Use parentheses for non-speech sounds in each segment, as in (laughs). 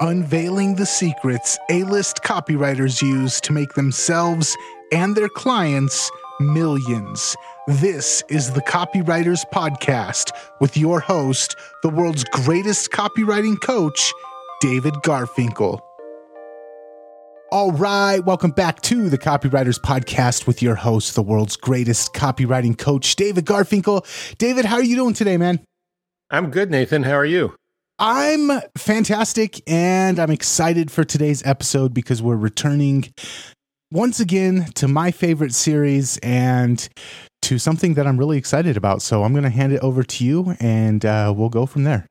unveiling the secrets A list copywriters use to make themselves and their clients millions. This is the Copywriters Podcast with your host, the world's greatest copywriting coach, David Garfinkel. All right, welcome back to the Copywriters Podcast with your host, the world's greatest copywriting coach, David Garfinkel. David, how are you doing today, man? I'm good, Nathan. How are you? I'm fantastic and I'm excited for today's episode because we're returning once again to my favorite series and to something that I'm really excited about. So I'm going to hand it over to you and uh, we'll go from there.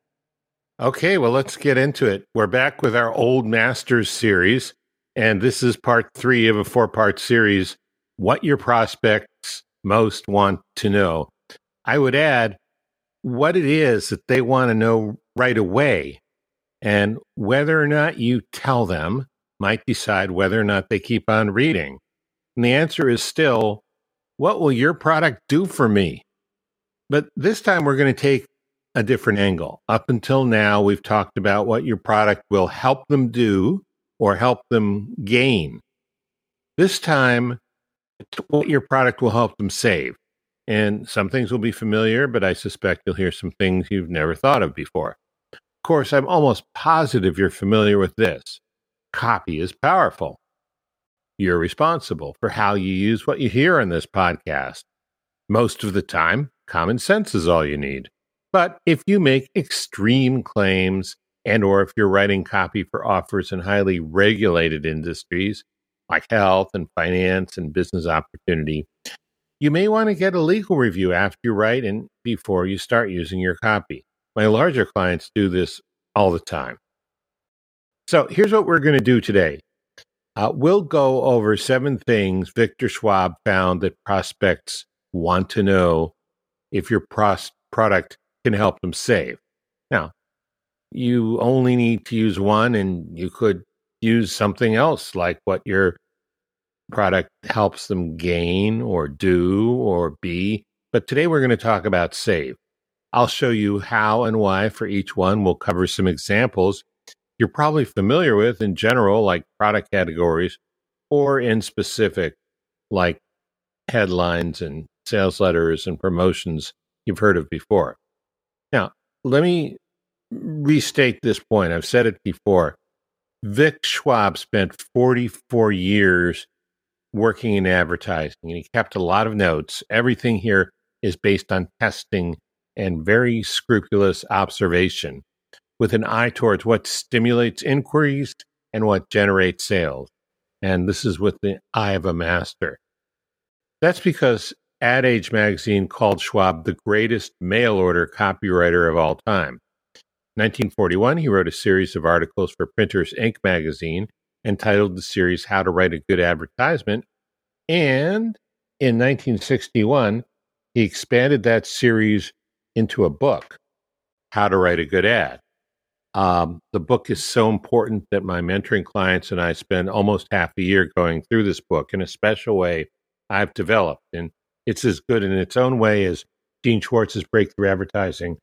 Okay, well, let's get into it. We're back with our Old Masters series, and this is part three of a four part series What Your Prospects Most Want to Know. I would add what it is that they want to know right away. And whether or not you tell them might decide whether or not they keep on reading. And the answer is still, what will your product do for me? But this time we're going to take a different angle. Up until now, we've talked about what your product will help them do or help them gain. This time, what your product will help them save. And some things will be familiar, but I suspect you'll hear some things you've never thought of before course, I'm almost positive you're familiar with this. Copy is powerful. You're responsible for how you use what you hear in this podcast. Most of the time, common sense is all you need. But if you make extreme claims and or if you're writing copy for offers in highly regulated industries like health and finance and business opportunity, you may want to get a legal review after you write and before you start using your copy. My larger clients do this all the time. So here's what we're going to do today. Uh, we'll go over seven things Victor Schwab found that prospects want to know if your pros- product can help them save. Now, you only need to use one, and you could use something else like what your product helps them gain or do or be. But today we're going to talk about save. I'll show you how and why for each one. We'll cover some examples you're probably familiar with in general, like product categories, or in specific, like headlines and sales letters and promotions you've heard of before. Now, let me restate this point. I've said it before. Vic Schwab spent 44 years working in advertising and he kept a lot of notes. Everything here is based on testing and very scrupulous observation with an eye towards what stimulates inquiries and what generates sales. And this is with the eye of a master. That's because Ad Age magazine called Schwab the greatest mail order copywriter of all time. In 1941, he wrote a series of articles for Printers Ink magazine entitled the series How to Write a Good Advertisement. And in 1961, he expanded that series into a book, How to Write a Good Ad. Um, the book is so important that my mentoring clients and I spend almost half a year going through this book in a special way I've developed. And it's as good in its own way as Gene Schwartz's Breakthrough Advertising.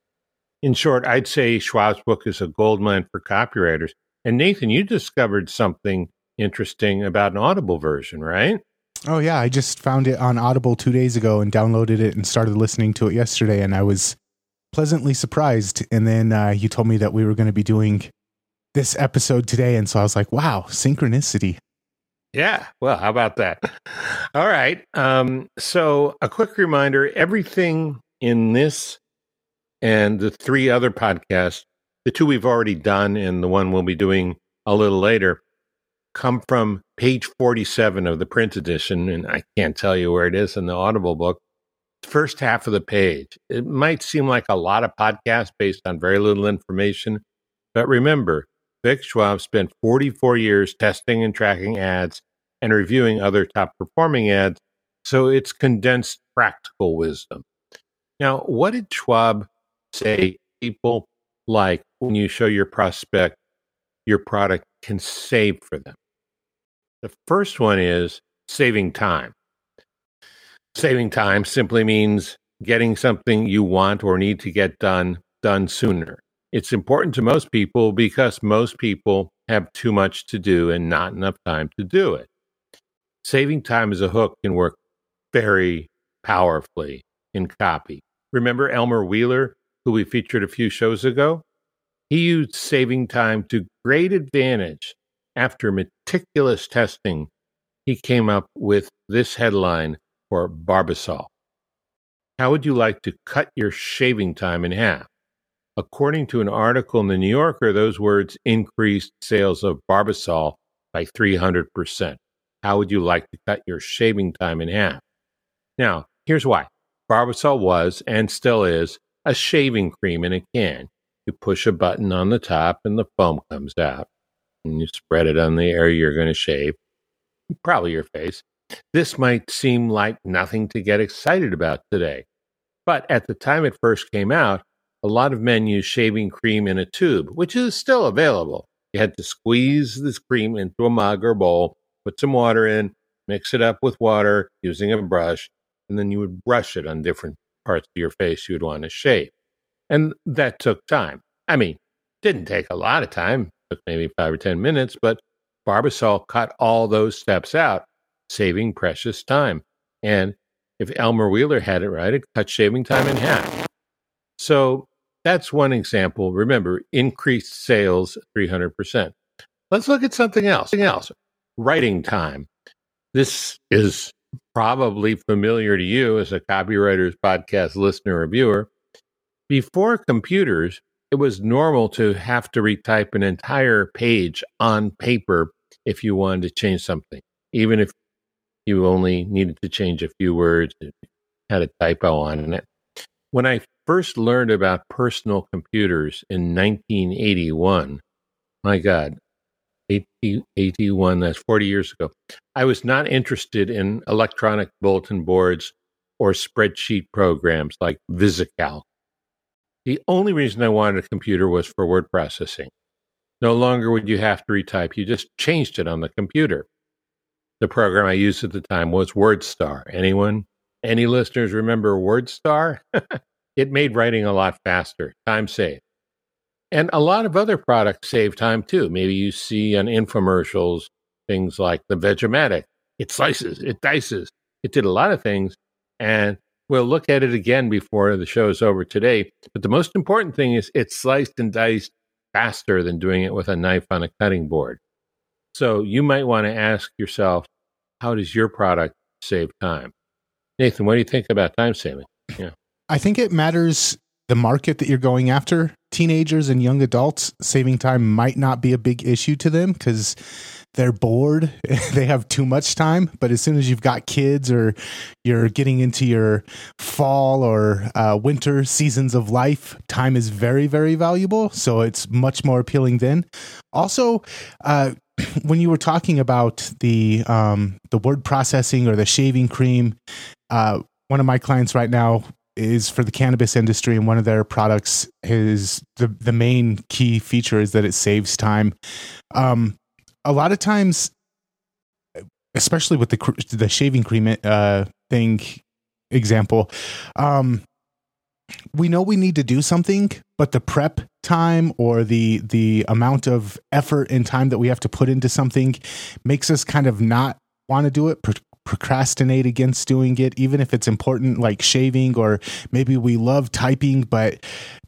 In short, I'd say Schwab's book is a goldmine for copywriters. And Nathan, you discovered something interesting about an Audible version, right? Oh yeah, I just found it on Audible 2 days ago and downloaded it and started listening to it yesterday and I was pleasantly surprised. And then uh, you told me that we were going to be doing this episode today. And so I was like, wow, synchronicity. Yeah. Well, how about that? (laughs) All right. Um, so, a quick reminder everything in this and the three other podcasts, the two we've already done and the one we'll be doing a little later, come from page 47 of the print edition. And I can't tell you where it is in the Audible book, first half of the page. It might seem like a lot of podcasts based on very little information, but remember, Vic Schwab spent 44 years testing and tracking ads and reviewing other top performing ads, so it's condensed practical wisdom. Now, what did Schwab say people like when you show your prospect your product can save for them? The first one is saving time. Saving time simply means getting something you want or need to get done done sooner. It's important to most people because most people have too much to do and not enough time to do it. Saving time as a hook can work very powerfully in copy. Remember Elmer Wheeler, who we featured a few shows ago? He used saving time to great advantage. After meticulous testing, he came up with this headline for Barbasol. How would you like to cut your shaving time in half? According to an article in the New Yorker, those words increased sales of Barbasol by 300%. How would you like to cut your shaving time in half? Now, here's why. Barbasol was and still is a shaving cream in a can. You push a button on the top and the foam comes out. And you spread it on the area you're going to shave, probably your face. This might seem like nothing to get excited about today. But at the time it first came out, a lot of men used shaving cream in a tube, which is still available. You had to squeeze this cream into a mug or bowl, put some water in, mix it up with water using a brush, and then you would brush it on different parts of your face you would want to shave. And that took time. I mean, didn't take a lot of time, took maybe five or 10 minutes, but Barbasol cut all those steps out, saving precious time. And if Elmer Wheeler had it right, it cut shaving time in half. So that's one example. Remember, increased sales 300%. Let's look at something else. Something else. Writing time. This is probably familiar to you as a copywriter's podcast listener or viewer. Before computers, it was normal to have to retype an entire page on paper if you wanted to change something, even if you only needed to change a few words, had a typo on it. When I first learned about personal computers in 1981, my God, 81, that's 40 years ago, I was not interested in electronic bulletin boards or spreadsheet programs like VisiCalc. The only reason I wanted a computer was for word processing. No longer would you have to retype, you just changed it on the computer. The program I used at the time was WordStar. Anyone? Any listeners remember WordStar? (laughs) it made writing a lot faster, time saved. And a lot of other products save time too. Maybe you see on infomercials things like the Veg-O-Matic. It slices, it dices, it did a lot of things. And we'll look at it again before the show is over today. But the most important thing is it sliced and diced faster than doing it with a knife on a cutting board. So you might want to ask yourself, how does your product save time? Nathan, what do you think about time saving? Yeah. I think it matters the market that you're going after. Teenagers and young adults, saving time might not be a big issue to them because they're bored. (laughs) they have too much time. But as soon as you've got kids or you're getting into your fall or uh, winter seasons of life, time is very, very valuable. So it's much more appealing then. Also, uh, (clears throat) when you were talking about the um, the word processing or the shaving cream, uh, one of my clients right now is for the cannabis industry, and one of their products is the the main key feature is that it saves time. Um, a lot of times, especially with the the shaving cream uh, thing example, um, we know we need to do something, but the prep time or the the amount of effort and time that we have to put into something makes us kind of not want to do it procrastinate against doing it even if it's important like shaving or maybe we love typing but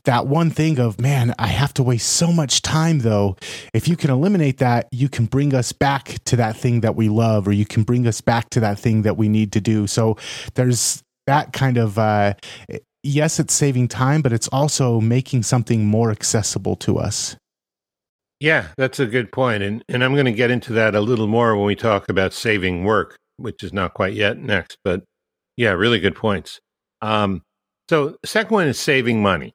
that one thing of man i have to waste so much time though. If you can eliminate that you can bring us back to that thing that we love or you can bring us back to that thing that we need to do. So there's that kind of uh, yes, it's saving time, but it's also making something more accessible to us. Yeah, that's a good point. And, and I'm going to get into that a little more when we talk about saving work, which is not quite yet next. But yeah, really good points. Um, so, second one is saving money.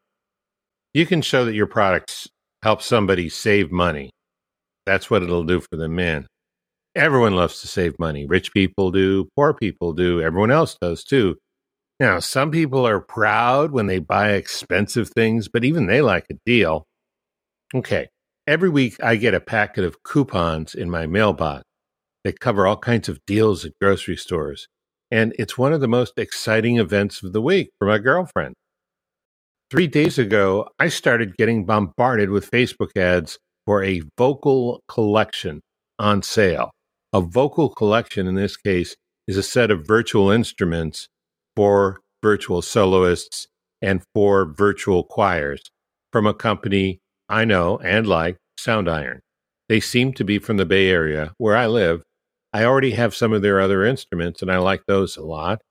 You can show that your products help somebody save money. That's what it'll do for the man. Everyone loves to save money. Rich people do, poor people do, everyone else does too. Now, some people are proud when they buy expensive things, but even they like a deal. Okay, every week I get a packet of coupons in my mailbox that cover all kinds of deals at grocery stores. And it's one of the most exciting events of the week for my girlfriend. Three days ago, I started getting bombarded with Facebook ads for a vocal collection on sale. A vocal collection, in this case, is a set of virtual instruments for virtual soloists and for virtual choirs from a company I know and like, Soundiron. They seem to be from the Bay Area, where I live. I already have some of their other instruments, and I like those a lot.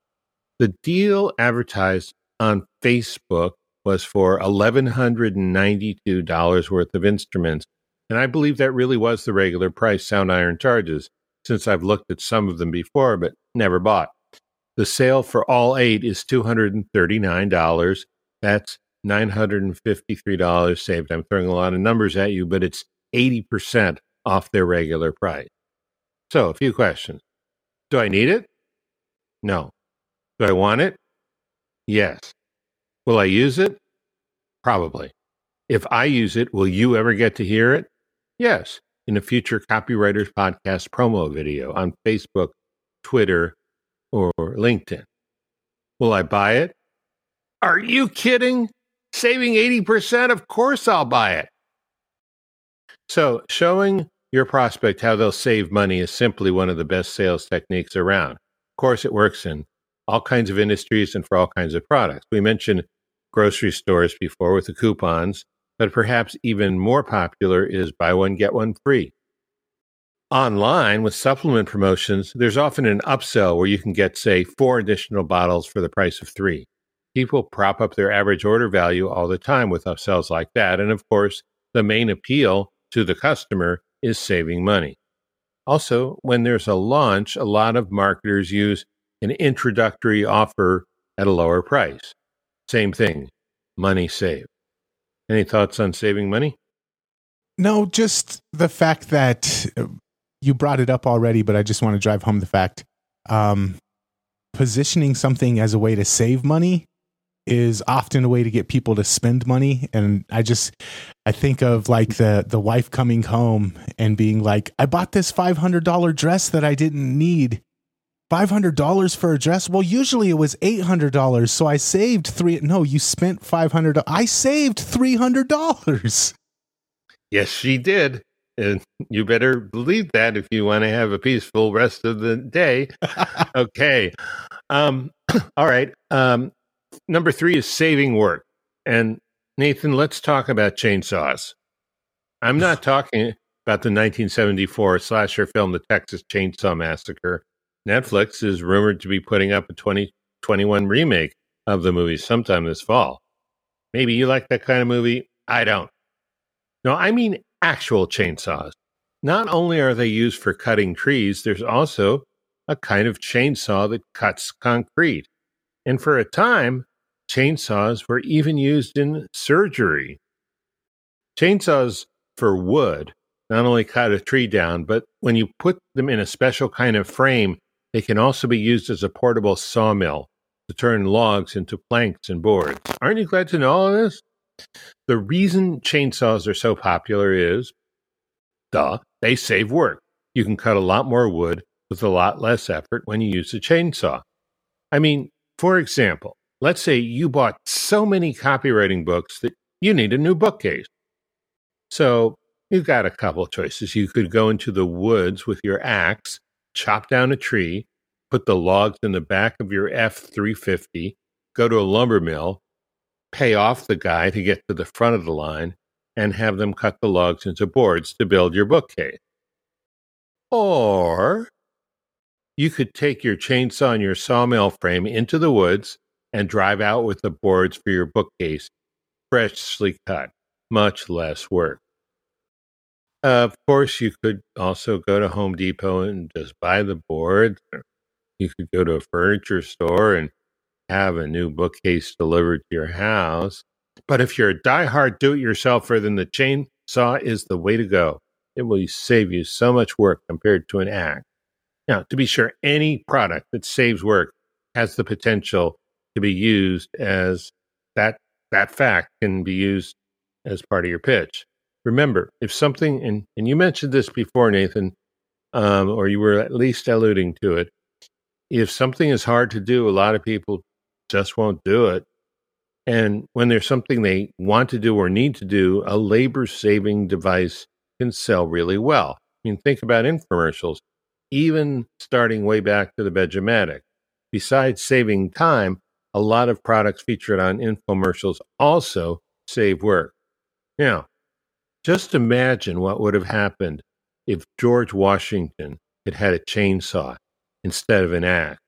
The deal advertised on Facebook was for $1,192 worth of instruments. And I believe that really was the regular price Soundiron charges, since I've looked at some of them before but never bought. The sale for all eight is $239. That's $953 saved. I'm throwing a lot of numbers at you, but it's 80% off their regular price. So, a few questions. Do I need it? No. Do I want it? Yes. Will I use it? Probably. If I use it, will you ever get to hear it? Yes, in a future Copywriters Podcast promo video on Facebook, Twitter, or LinkedIn. Will I buy it? Are you kidding? Saving 80%? Of course I'll buy it. So, showing your prospect how they'll save money is simply one of the best sales techniques around. Of course, it works in all kinds of industries and for all kinds of products. We mentioned grocery stores before with the coupons, but perhaps even more popular is buy one, get one free. Online with supplement promotions, there's often an upsell where you can get, say, four additional bottles for the price of three. People prop up their average order value all the time with upsells like that. And of course, the main appeal to the customer is saving money. Also, when there's a launch, a lot of marketers use an introductory offer at a lower price. Same thing, money saved. Any thoughts on saving money? No, just the fact that you brought it up already, but I just want to drive home the fact um, positioning something as a way to save money is often a way to get people to spend money and i just i think of like the the wife coming home and being like i bought this $500 dress that i didn't need $500 for a dress? Well, usually it was $800. So I saved three. No, you spent 500 I saved $300. Yes, she did. And you better believe that if you want to have a peaceful rest of the day. (laughs) okay. Um, (clears throat) all right. Um, number three is saving work. And Nathan, let's talk about chainsaws. I'm not (laughs) talking about the 1974 slasher film, The Texas Chainsaw Massacre. Netflix is rumored to be putting up a 2021 remake of the movie sometime this fall. Maybe you like that kind of movie. I don't. No, I mean actual chainsaws. Not only are they used for cutting trees, there's also a kind of chainsaw that cuts concrete. And for a time, chainsaws were even used in surgery. Chainsaws for wood not only cut a tree down, but when you put them in a special kind of frame, they can also be used as a portable sawmill to turn logs into planks and boards. Aren't you glad to know all this? The reason chainsaws are so popular is, duh, they save work. You can cut a lot more wood with a lot less effort when you use a chainsaw. I mean, for example, let's say you bought so many copywriting books that you need a new bookcase. So you've got a couple of choices. You could go into the woods with your axe chop down a tree, put the logs in the back of your F 350, go to a lumber mill, pay off the guy to get to the front of the line, and have them cut the logs into boards to build your bookcase. Or you could take your chainsaw and your sawmill frame into the woods and drive out with the boards for your bookcase, freshly cut, much less work. Of course, you could also go to Home Depot and just buy the boards. You could go to a furniture store and have a new bookcase delivered to your house. But if you're a die-hard do-it-yourselfer, then the chainsaw is the way to go. It will save you so much work compared to an axe. Now, to be sure, any product that saves work has the potential to be used as that that fact can be used as part of your pitch remember if something and, and you mentioned this before nathan um, or you were at least alluding to it if something is hard to do a lot of people just won't do it and when there's something they want to do or need to do a labor saving device can sell really well. I mean, think about infomercials, even starting way back to the Veg-O-Matic. Besides saving time, a lot of products featured on infomercials also save work. Now, just imagine what would have happened if George Washington had had a chainsaw instead of an axe.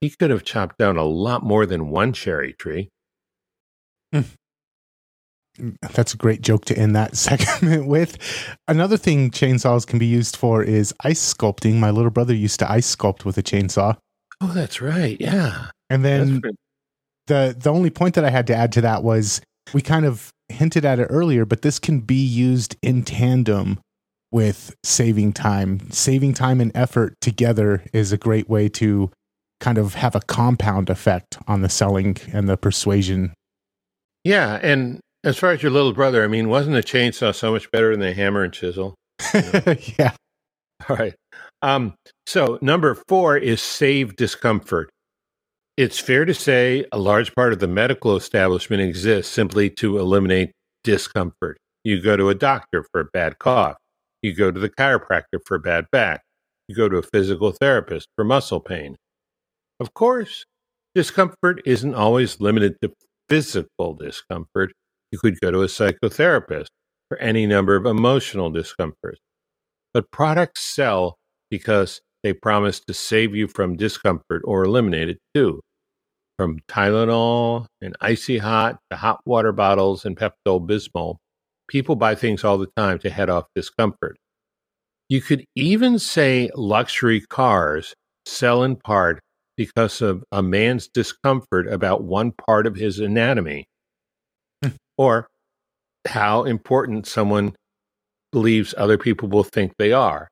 He could have chopped down a lot more than one cherry tree. Hmm. That's a great joke to end that (laughs) segment with. Another thing chainsaws can be used for is ice sculpting. My little brother used to ice sculpt with a chainsaw. Oh, that's right. Yeah. And then the the only point that I had to add to that was we kind of hinted at it earlier, but this can be used in tandem with saving time. Saving time and effort together is a great way to kind of have a compound effect on the selling and the persuasion. Yeah, and as far as your little brother, I mean, wasn't a chainsaw so much better than the hammer and chisel? (laughs) yeah. All right. Um, so number four is save discomfort. It's fair to say a large part of the medical establishment exists simply to eliminate discomfort. You go to a doctor for a bad cough. You go to the chiropractor for a bad back. You go to a physical therapist for muscle pain. Of course, discomfort isn't always limited to physical discomfort. You could go to a psychotherapist for any number of emotional discomforts. But products sell because they promise to save you from discomfort or eliminate it too. From Tylenol and icy hot to hot water bottles and Pepto Bismol, people buy things all the time to head off discomfort. You could even say luxury cars sell in part because of a man's discomfort about one part of his anatomy, hmm. or how important someone believes other people will think they are.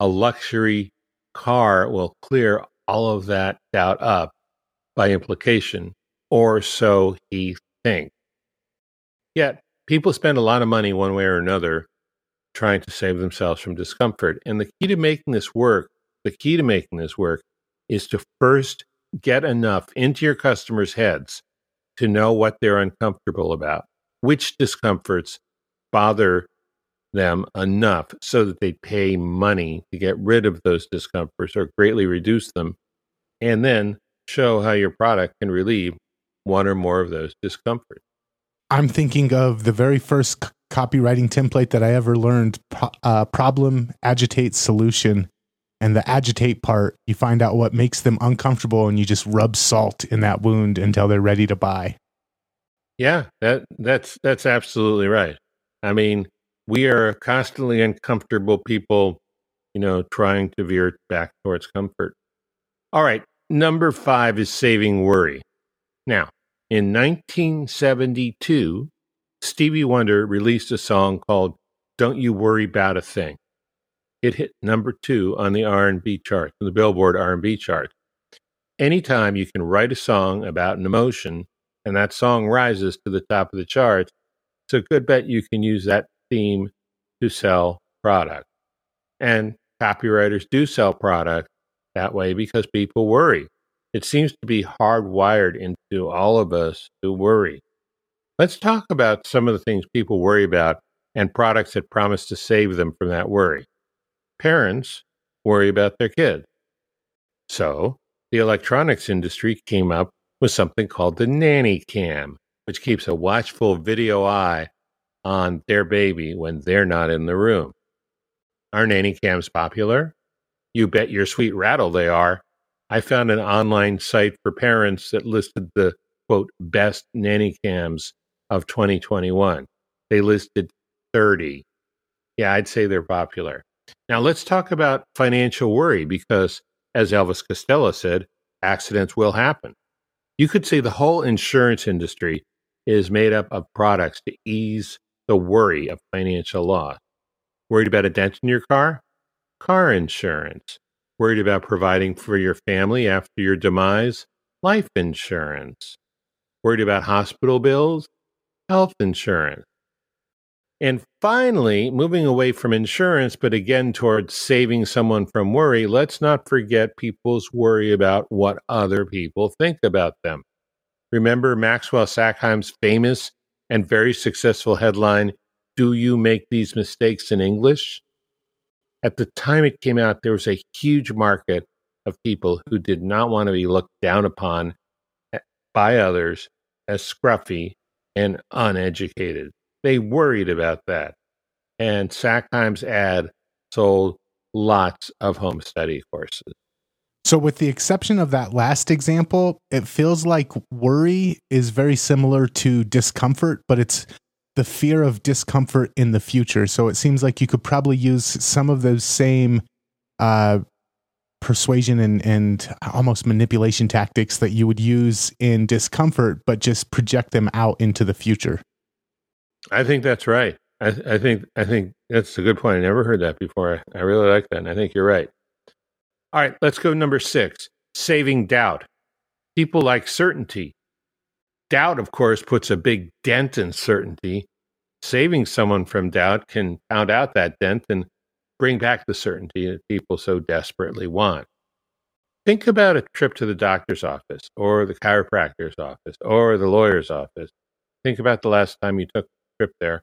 A luxury car will clear all of that doubt up by implication, or so he thinks. Yet, people spend a lot of money one way or another trying to save themselves from discomfort. And the key to making this work, the key to making this work is to first get enough into your customers' heads to know what they're uncomfortable about, which discomforts bother them enough so that they pay money to get rid of those discomforts or greatly reduce them, and then show how your product can relieve one or more of those discomforts. I'm thinking of the very first copywriting template that I ever learned uh, problem, agitate, solution. And the agitate part, you find out what makes them uncomfortable and you just rub salt in that wound until they're ready to buy. Yeah, that that's that's absolutely right. I mean, we are constantly uncomfortable people, you know, trying to veer back towards comfort. All right, number 5 is saving worry. Now, in 1972, Stevie Wonder released a song called Don't You Worry About a Thing. It hit number 2 on the R&B chart, the Billboard R&B chart. Anytime you can write a song about an emotion and that song rises to the top of the charts, it's a good bet you can use that theme to sell product. And copywriters do sell product that way because people worry. It seems to be hardwired into all of us to worry. Let's talk about some of the things people worry about and products that promise to save them from that worry. Parents worry about their kids. So, the electronics industry came up with something called the nanny cam, which keeps a watchful video eye on their baby when they're not in the room. Are nanny cams popular? You bet your sweet rattle they are. I found an online site for parents that listed the quote best nanny cams of 2021. They listed 30. Yeah, I'd say they're popular. Now let's talk about financial worry because, as Elvis Costello said, accidents will happen. You could say the whole insurance industry is made up of products to ease the worry of financial loss. Worried about a dent in your car? Car insurance. Worried about providing for your family after your demise? Life insurance. Worried about hospital bills? Health insurance. And finally, moving away from insurance, but again towards saving someone from worry, let's not forget people's worry about what other people think about them. Remember Maxwell Sackheim's famous and very successful headline Do You Make These Mistakes in English? At the time it came out, there was a huge market of people who did not want to be looked down upon eh, by others as scruffy and uneducated. They worried about that. And Sackheim's ad sold lots of home study courses. So, with the exception of that last example, it feels like worry is very similar to discomfort, but it's the fear of discomfort in the future. So, it seems like you could probably use some of those same uh, persuasion and, and almost manipulation tactics that you would use in discomfort, but just project them out into the future. I think that's right. I, I think I think that's a good point. I never heard that before. I, I really like that, and I think you're right. All right, let's go number six saving doubt. People like certainty. Doubt, of course, puts a big dent in certainty. Saving someone from doubt can pound out that dent and bring back the certainty that people so desperately want. Think about a trip to the doctor's office or the chiropractor's office or the lawyer's office. Think about the last time you took trip there.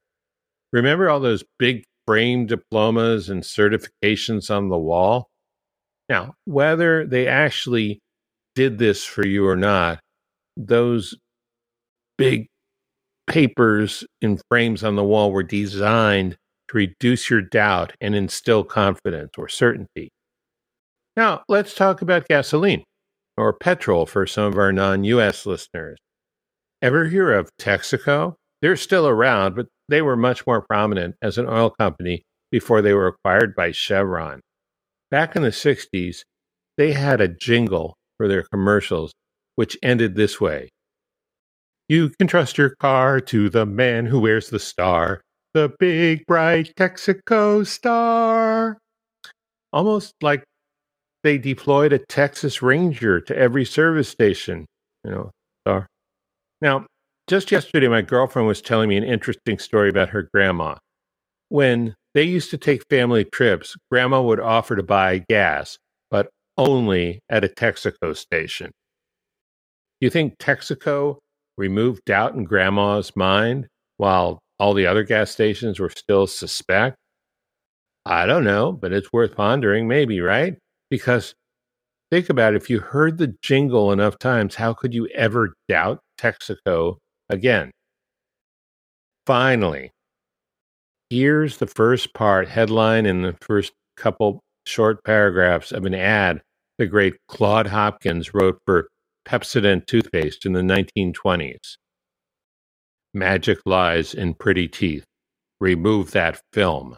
Remember all those big frame diplomas and certifications on the wall? Now, whether they actually did this for you or not, those big papers in frames on the wall were designed to reduce your doubt and instill confidence or certainty. Now, let's talk about gasoline or petrol for some of our non US listeners. Ever hear of Texaco? They're still around, but they were much more prominent as an oil company before they were acquired by Chevron. Back in the 60s, they had a jingle for their commercials, which ended this way You can trust your car to the man who wears the star, the big bright Texaco star. Almost like they deployed a Texas Ranger to every service station, you know, star. Now, just yesterday, my girlfriend was telling me an interesting story about her grandma. When they used to take family trips. Grandma would offer to buy gas, but only at a Texaco station. Do You think Texaco removed doubt in Grandma's mind while all the other gas stations were still suspect? I don't know, but it's worth pondering, maybe, right? Because think about it, if you heard the jingle enough times, how could you ever doubt Texaco again? Finally, here's the first part headline in the first couple short paragraphs of an ad the great Claude Hopkins wrote for Pepsodent toothpaste in the 1920s. Magic lies in pretty teeth. Remove that film.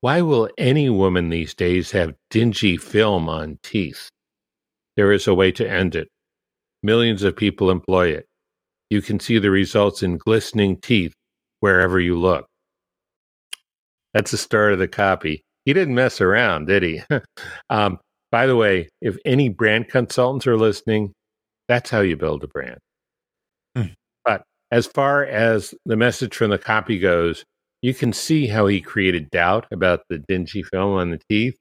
Why will any woman these days have dingy film on teeth? There is a way to end it. Millions of people employ it. You can see the results in glistening teeth wherever you look. That's the start of the copy. He didn't mess around, did he? (laughs) um, by the way, if any brand consultants are listening, that's how you build a brand. Mm. But as far as the message from the copy goes, you can see how he created doubt about the dingy film on the teeth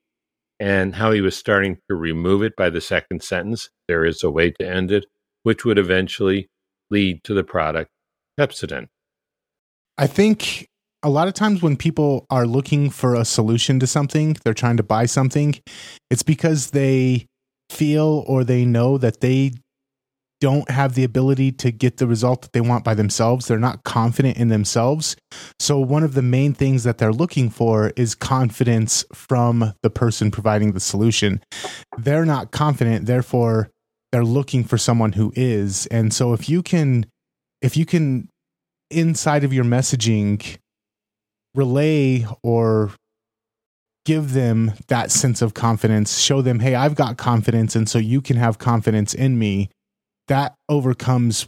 and how he was starting to remove it by the second sentence. There is a way to end it, which would eventually lead to the product Pepsodent. I think a lot of times when people are looking for a solution to something, they're trying to buy something, it's because they feel or they know that they don't have the ability to get the result that they want by themselves. They're not confident in themselves. So, one of the main things that they're looking for is confidence from the person providing the solution. They're not confident, therefore, they're looking for someone who is. And so, if you can, if you can, inside of your messaging, relay or give them that sense of confidence, show them, hey, I've got confidence, and so you can have confidence in me. That overcomes,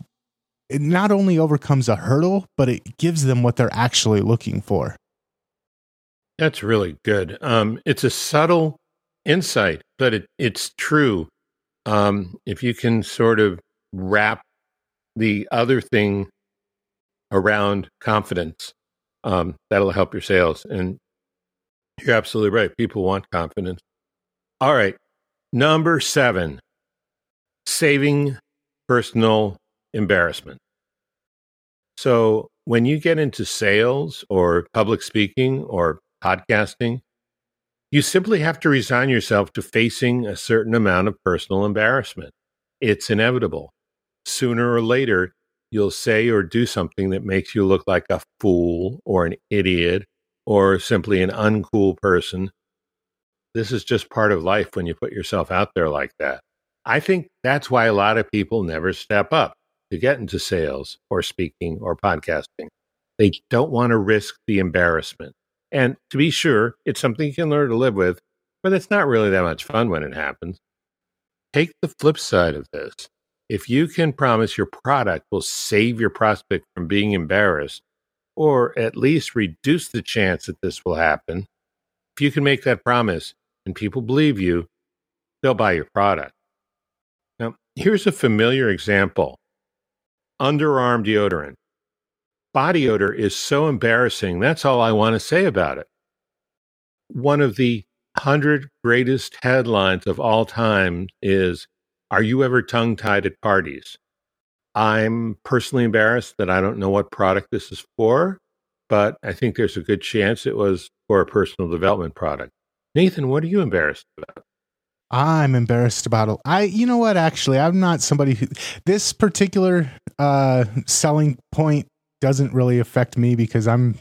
it not only overcomes a hurdle, but it gives them what they're actually looking for. That's really good. Um, it's a subtle insight, but it, it's true. Um, if you can sort of wrap the other thing around confidence, um, that'll help your sales. And you're absolutely right. People want confidence. All right. Number seven, saving personal embarrassment. So when you get into sales or public speaking or podcasting, you simply have to resign yourself to facing a certain amount of personal embarrassment. It's inevitable. Sooner or later, you'll say or do something that makes you look like a fool or an idiot or simply an uncool person. This is just part of life when you put yourself out there like that. I think that's why a lot of people never step up to get into sales or speaking or podcasting. They don't want to risk the embarrassment. And to be sure, it's something you can learn to live with, but it's not really that much fun when it happens. Take the flip side of this. If you can promise your product will save your prospect from being embarrassed, or at least reduce the chance that this will happen, if you can make that promise and people believe you, they'll buy your product. Now, here's a familiar example underarm deodorant. Body odor is so embarrassing. That's all I want to say about it. One of the 100 greatest headlines of all time is Are you ever tongue tied at parties? I'm personally embarrassed that I don't know what product this is for, but I think there's a good chance it was for a personal development product. Nathan, what are you embarrassed about? I'm embarrassed about it. I, you know what? Actually, I'm not somebody who this particular uh, selling point doesn't really affect me because I'm,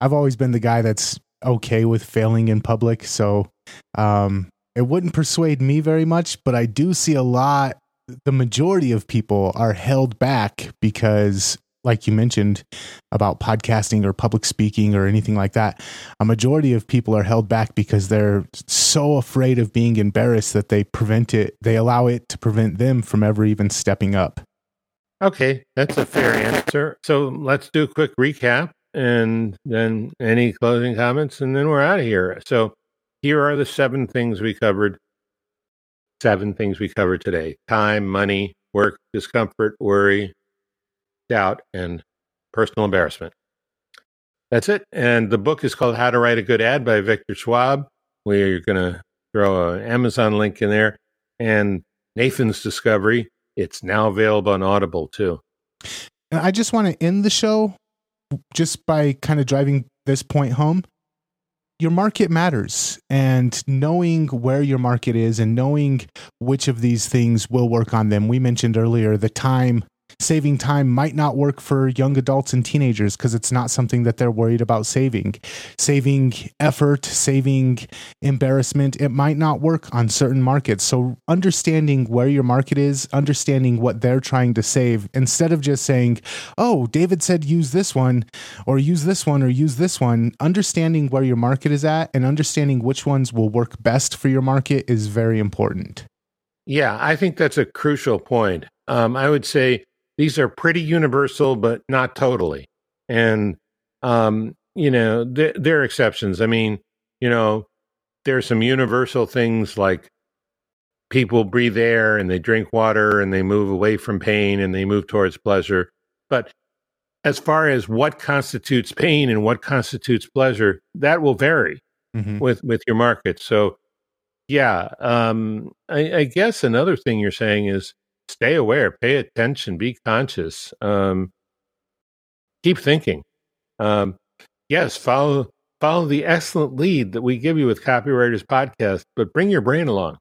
I've always been the guy that's okay with failing in public. So, um, it wouldn't persuade me very much, but I do see a lot. The majority of people are held back because like you mentioned about podcasting or public speaking or anything like that, a majority of people are held back because they're so afraid of being embarrassed that they prevent it, they allow it to prevent them from ever even stepping up. Okay, that's a fair answer. So let's do a quick recap and then any closing comments, and then we're out of here. So here are the seven things we covered. Seven things we covered today time, money, work, discomfort, worry, doubt, and personal embarrassment. That's it. And the book is called How to Write a Good Ad by Victor Schwab. We're going to throw an Amazon link in there. And Nathan's Discovery, it's now available on Audible too. And I just want to end the show just by kind of driving this point home. Your market matters, and knowing where your market is and knowing which of these things will work on them. We mentioned earlier the time saving time might not work for young adults and teenagers because it's not something that they're worried about saving. Saving effort, saving embarrassment, it might not work on certain markets. So, understanding where your market is, understanding what they're trying to save, instead of just saying, oh, David said use this one, or use this one, or use this one, understanding where your market is at and understanding which ones will work best for your market is very important. Yeah, I think that's a crucial point. Um, I would say these are pretty universal, but not totally. And, um, you know, th- there are exceptions. I mean, you know, there's some universal things like people breathe air and they drink water and they move away from pain and they move towards pleasure. But as far as what constitutes pain and what constitutes pleasure, that will vary mm-hmm. with with your market. So, yeah, um, I, I guess another thing you're saying is stay aware, pay attention, be conscious, um, keep thinking. Um, yes, follow follow the excellent lead that we give you with Copywriters Podcast, but bring your brain along.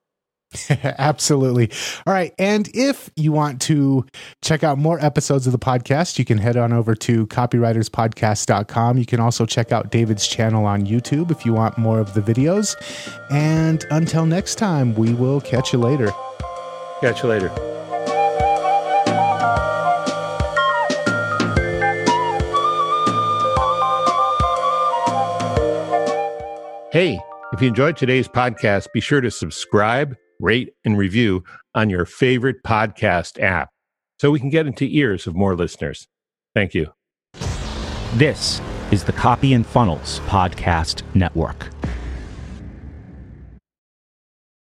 (laughs) Absolutely. All right. And if you want to check out more episodes of the podcast, you can head on over to copywriterspodcast.com. You can also check out David's channel on YouTube if you want more of the videos. And until next time, we will catch you later. Catch you later. Hey, if you enjoyed today's podcast, be sure to subscribe, rate, and review on your favorite podcast app so we can get into ears of more listeners. Thank you. This is the Copy and Funnels Podcast Network.